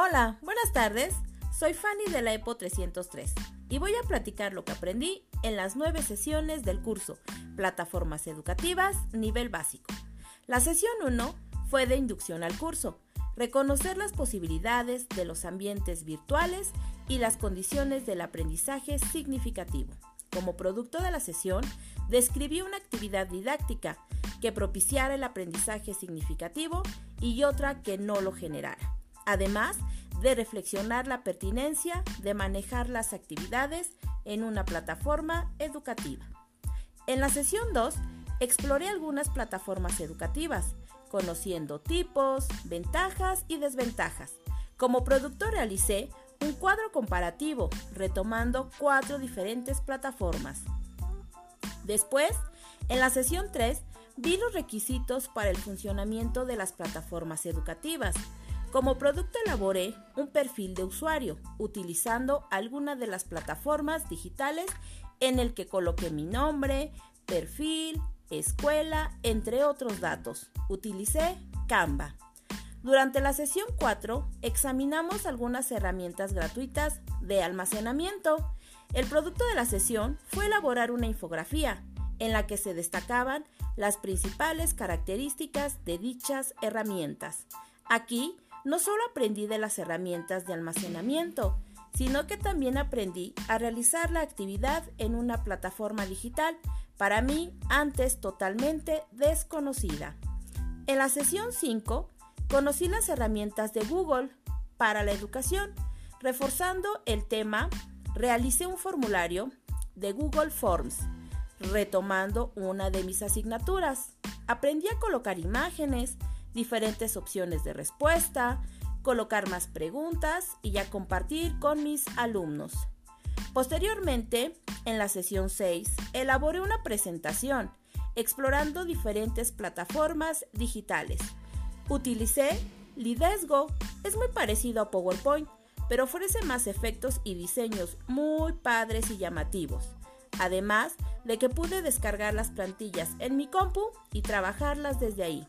Hola, buenas tardes. Soy Fanny de la EPO 303 y voy a platicar lo que aprendí en las nueve sesiones del curso Plataformas Educativas Nivel Básico. La sesión 1 fue de inducción al curso, reconocer las posibilidades de los ambientes virtuales y las condiciones del aprendizaje significativo. Como producto de la sesión, describí una actividad didáctica que propiciara el aprendizaje significativo y otra que no lo generara. Además de reflexionar la pertinencia de manejar las actividades en una plataforma educativa. En la sesión 2, exploré algunas plataformas educativas, conociendo tipos, ventajas y desventajas. Como productor realicé un cuadro comparativo, retomando cuatro diferentes plataformas. Después, en la sesión 3, vi los requisitos para el funcionamiento de las plataformas educativas. Como producto elaboré un perfil de usuario utilizando alguna de las plataformas digitales en el que coloqué mi nombre, perfil, escuela, entre otros datos. Utilicé Canva. Durante la sesión 4 examinamos algunas herramientas gratuitas de almacenamiento. El producto de la sesión fue elaborar una infografía en la que se destacaban las principales características de dichas herramientas. Aquí no solo aprendí de las herramientas de almacenamiento, sino que también aprendí a realizar la actividad en una plataforma digital, para mí antes totalmente desconocida. En la sesión 5 conocí las herramientas de Google para la educación. Reforzando el tema, realicé un formulario de Google Forms, retomando una de mis asignaturas. Aprendí a colocar imágenes, diferentes opciones de respuesta, colocar más preguntas y a compartir con mis alumnos. Posteriormente, en la sesión 6, elaboré una presentación explorando diferentes plataformas digitales. Utilicé Lidesgo, es muy parecido a PowerPoint, pero ofrece más efectos y diseños muy padres y llamativos. Además de que pude descargar las plantillas en mi compu y trabajarlas desde ahí.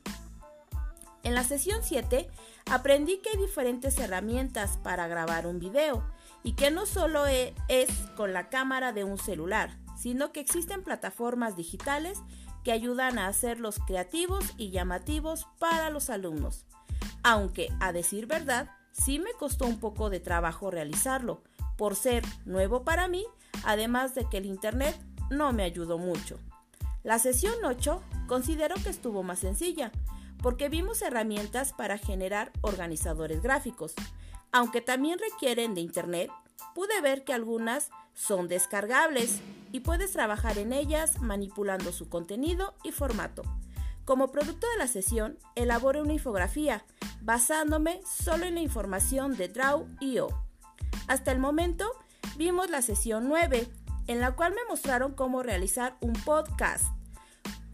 En la sesión 7 aprendí que hay diferentes herramientas para grabar un video y que no solo e, es con la cámara de un celular, sino que existen plataformas digitales que ayudan a hacerlos creativos y llamativos para los alumnos. Aunque, a decir verdad, sí me costó un poco de trabajo realizarlo, por ser nuevo para mí, además de que el Internet no me ayudó mucho. La sesión 8 considero que estuvo más sencilla, porque vimos herramientas para generar organizadores gráficos. Aunque también requieren de Internet, pude ver que algunas son descargables y puedes trabajar en ellas manipulando su contenido y formato. Como producto de la sesión, elaboré una infografía basándome solo en la información de Draw.io. Hasta el momento, vimos la sesión 9, en la cual me mostraron cómo realizar un podcast.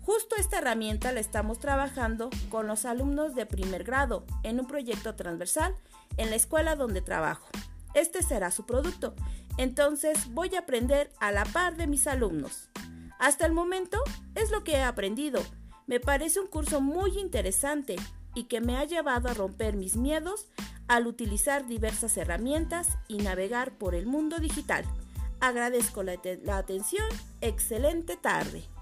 Justo esta herramienta la estamos trabajando con los alumnos de primer grado en un proyecto transversal en la escuela donde trabajo. Este será su producto, entonces voy a aprender a la par de mis alumnos. Hasta el momento es lo que he aprendido. Me parece un curso muy interesante y que me ha llevado a romper mis miedos al utilizar diversas herramientas y navegar por el mundo digital. Agradezco la, atención. Excelente tarde.